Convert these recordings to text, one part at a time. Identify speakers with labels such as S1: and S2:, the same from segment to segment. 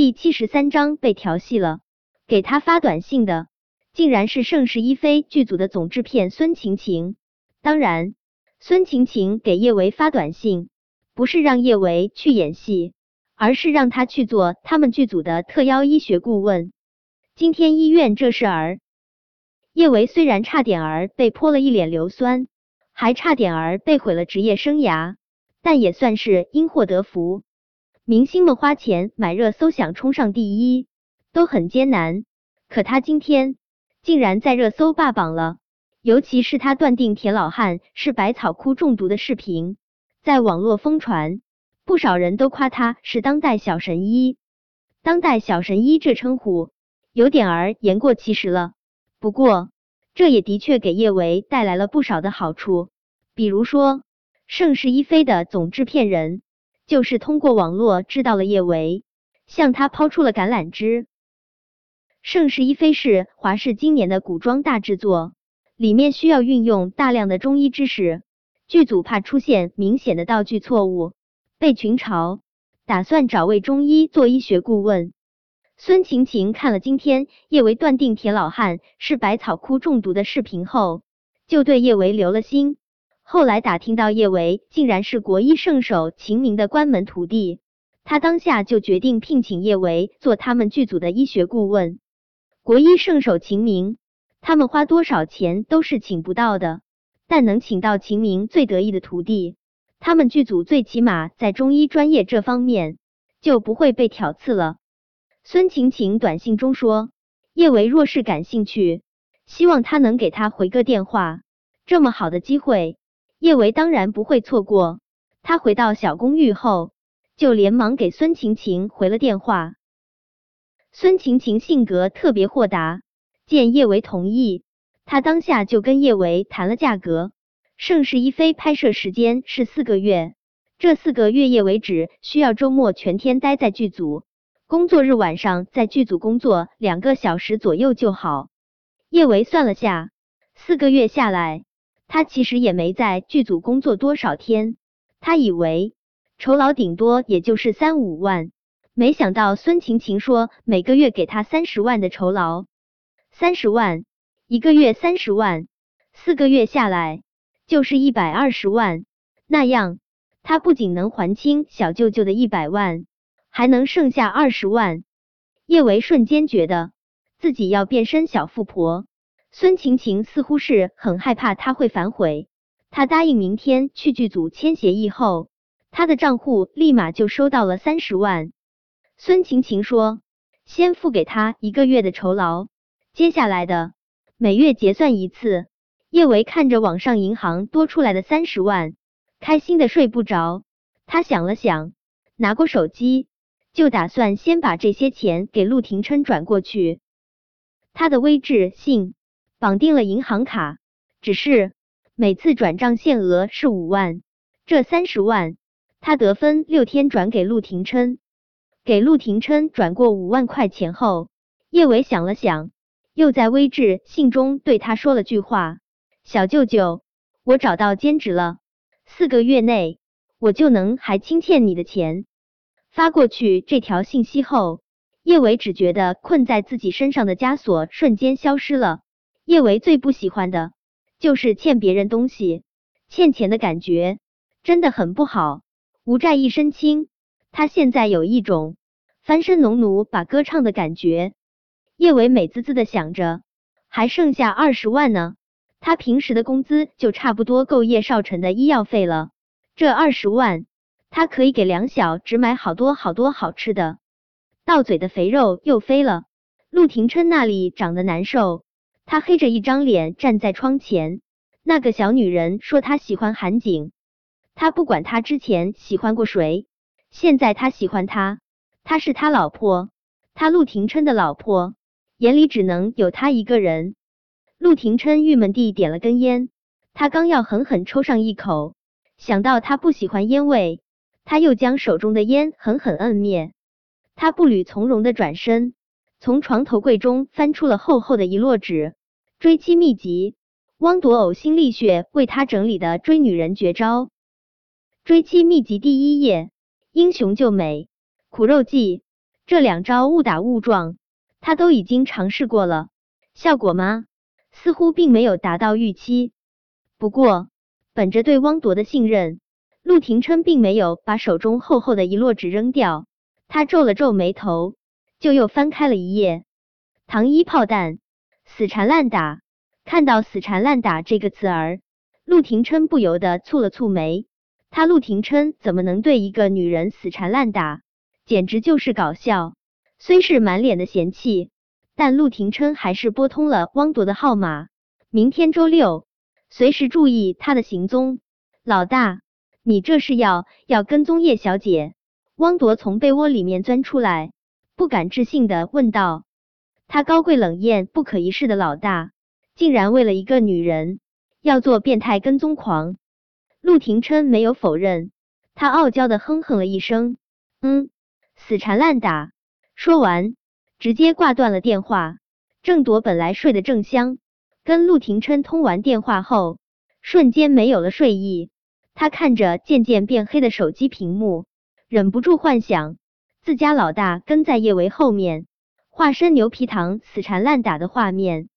S1: 第七十三章被调戏了，给他发短信的竟然是《盛世一妃》剧组的总制片孙晴晴。当然，孙晴晴给叶维发短信，不是让叶维去演戏，而是让他去做他们剧组的特邀医学顾问。今天医院这事儿，叶维虽然差点儿被泼了一脸硫酸，还差点儿被毁了职业生涯，但也算是因祸得福。明星们花钱买热搜，想冲上第一都很艰难。可他今天竟然在热搜霸榜了，尤其是他断定田老汉是百草枯中毒的视频，在网络疯传，不少人都夸他是当代小神医。当代小神医这称呼有点儿言过其实了。不过这也的确给叶维带来了不少的好处，比如说《盛世一飞》的总制片人。就是通过网络知道了叶维，向他抛出了橄榄枝。《盛世一飞》是华视今年的古装大制作，里面需要运用大量的中医知识，剧组怕出现明显的道具错误被群嘲，打算找位中医做医学顾问。孙晴晴看了今天叶维断定田老汉是百草枯中毒的视频后，就对叶维留了心。后来打听到叶维竟然是国医圣手秦明的关门徒弟，他当下就决定聘请叶维做他们剧组的医学顾问。国医圣手秦明，他们花多少钱都是请不到的，但能请到秦明最得意的徒弟，他们剧组最起码在中医专业这方面就不会被挑刺了。孙晴晴短信中说，叶维若是感兴趣，希望他能给他回个电话，这么好的机会。叶维当然不会错过。他回到小公寓后，就连忙给孙晴晴回了电话。孙晴晴性格特别豁达，见叶维同意，他当下就跟叶维谈了价格。盛世一飞拍摄时间是四个月，这四个月叶维只需要周末全天待在剧组，工作日晚上在剧组工作两个小时左右就好。叶维算了下，四个月下来。他其实也没在剧组工作多少天，他以为酬劳顶多也就是三五万，没想到孙晴晴说每个月给他三十万的酬劳，三十万一个月三十万，四个月下来就是一百二十万，那样他不仅能还清小舅舅的一百万，还能剩下二十万。叶维瞬间觉得自己要变身小富婆。孙晴晴似乎是很害怕他会反悔，他答应明天去剧组签协议后，他的账户立马就收到了三十万。孙晴晴说，先付给他一个月的酬劳，接下来的每月结算一次。叶维看着网上银行多出来的三十万，开心的睡不着。他想了想，拿过手机，就打算先把这些钱给陆廷琛转过去。他的微智信。绑定了银行卡，只是每次转账限额是五万，这三十万他得分六天转给陆廷琛。给陆廷琛转过五万块钱后，叶伟想了想，又在微智信中对他说了句话：“小舅舅，我找到兼职了，四个月内我就能还清欠你的钱。”发过去这条信息后，叶伟只觉得困在自己身上的枷锁瞬间消失了。叶维最不喜欢的就是欠别人东西，欠钱的感觉真的很不好。无债一身轻，他现在有一种翻身农奴把歌唱的感觉。叶维美滋滋的想着，还剩下二十万呢，他平时的工资就差不多够叶少晨的医药费了。这二十万，他可以给梁小只买好多好多好吃的。到嘴的肥肉又飞了，陆廷琛那里长得难受。他黑着一张脸站在窗前，那个小女人说她喜欢韩景，他不管他之前喜欢过谁，现在他喜欢他，他是他老婆，他陆廷琛的老婆，眼里只能有他一个人。陆廷琛郁闷地点了根烟，他刚要狠狠抽上一口，想到他不喜欢烟味，他又将手中的烟狠狠摁灭，他步履从容的转身，从床头柜中翻出了厚厚的一摞纸。追妻秘籍，汪铎呕心沥血为他整理的追女人绝招。追妻秘籍第一页：英雄救美，苦肉计。这两招误打误撞，他都已经尝试过了，效果吗？似乎并没有达到预期。不过，本着对汪铎的信任，陆廷琛并没有把手中厚厚的一摞纸扔掉。他皱了皱眉头，就又翻开了一页。糖衣炮弹，死缠烂打。看到“死缠烂打”这个词儿，陆廷琛不由得蹙了蹙眉。他陆廷琛怎么能对一个女人死缠烂打？简直就是搞笑！虽是满脸的嫌弃，但陆廷琛还是拨通了汪铎的号码。明天周六，随时注意他的行踪。老大，你这是要要跟踪叶小姐？汪铎从被窝里面钻出来，不敢置信的问道：“他高贵冷艳、不可一世的老大，竟然为了一个女人要做变态跟踪狂？”陆廷琛没有否认，他傲娇的哼哼了一声：“嗯。”死缠烂打，说完直接挂断了电话。郑铎本来睡得正香，跟陆廷琛通完电话后，瞬间没有了睡意。他看着渐渐变黑的手机屏幕，忍不住幻想自家老大跟在叶维后面，化身牛皮糖死缠烂打的画面。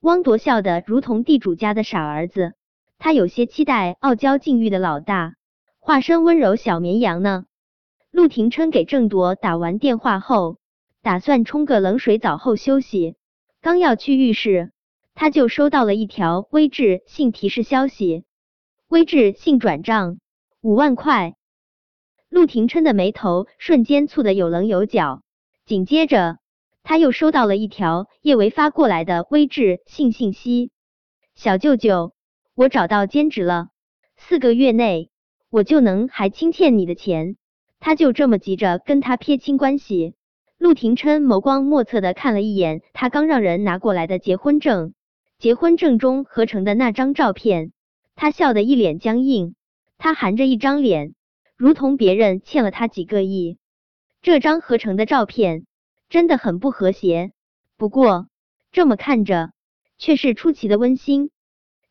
S1: 汪铎笑得如同地主家的傻儿子，他有些期待傲娇禁欲的老大化身温柔小绵羊呢。陆廷琛给郑铎打完电话后，打算冲个冷水澡后休息。刚要去浴室，他就收到了一条微智信提示消息：微智信转账五万块。陆廷琛的眉头瞬间蹙得有棱有角。紧接着，他又收到了一条叶维发过来的微智信信息：小舅舅，我找到兼职了，四个月内我就能还清欠你的钱。他就这么急着跟他撇清关系？陆廷琛眸光莫测的看了一眼他刚让人拿过来的结婚证，结婚证中合成的那张照片，他笑得一脸僵硬。他含着一张脸，如同别人欠了他几个亿。这张合成的照片真的很不和谐，不过这么看着却是出奇的温馨。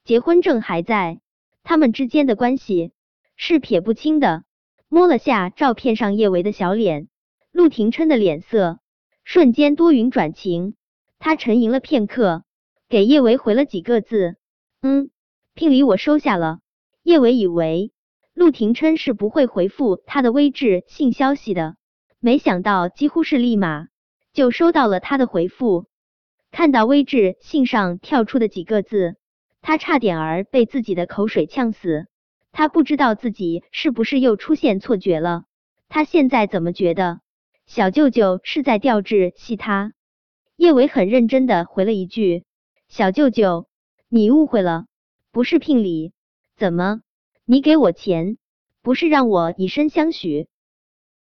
S1: 结婚证还在，他们之间的关系是撇不清的。摸了下照片上叶维的小脸，陆廷琛的脸色瞬间多云转晴。他沉吟了片刻，给叶维回了几个字：“嗯，聘礼我收下了。”叶维以为陆廷琛是不会回复他的微智信消息的，没想到几乎是立马就收到了他的回复。看到微智信上跳出的几个字，他差点儿被自己的口水呛死。他不知道自己是不是又出现错觉了。他现在怎么觉得小舅舅是在调制戏他？叶伟很认真的回了一句：“小舅舅，你误会了，不是聘礼。怎么？你给我钱，不是让我以身相许？”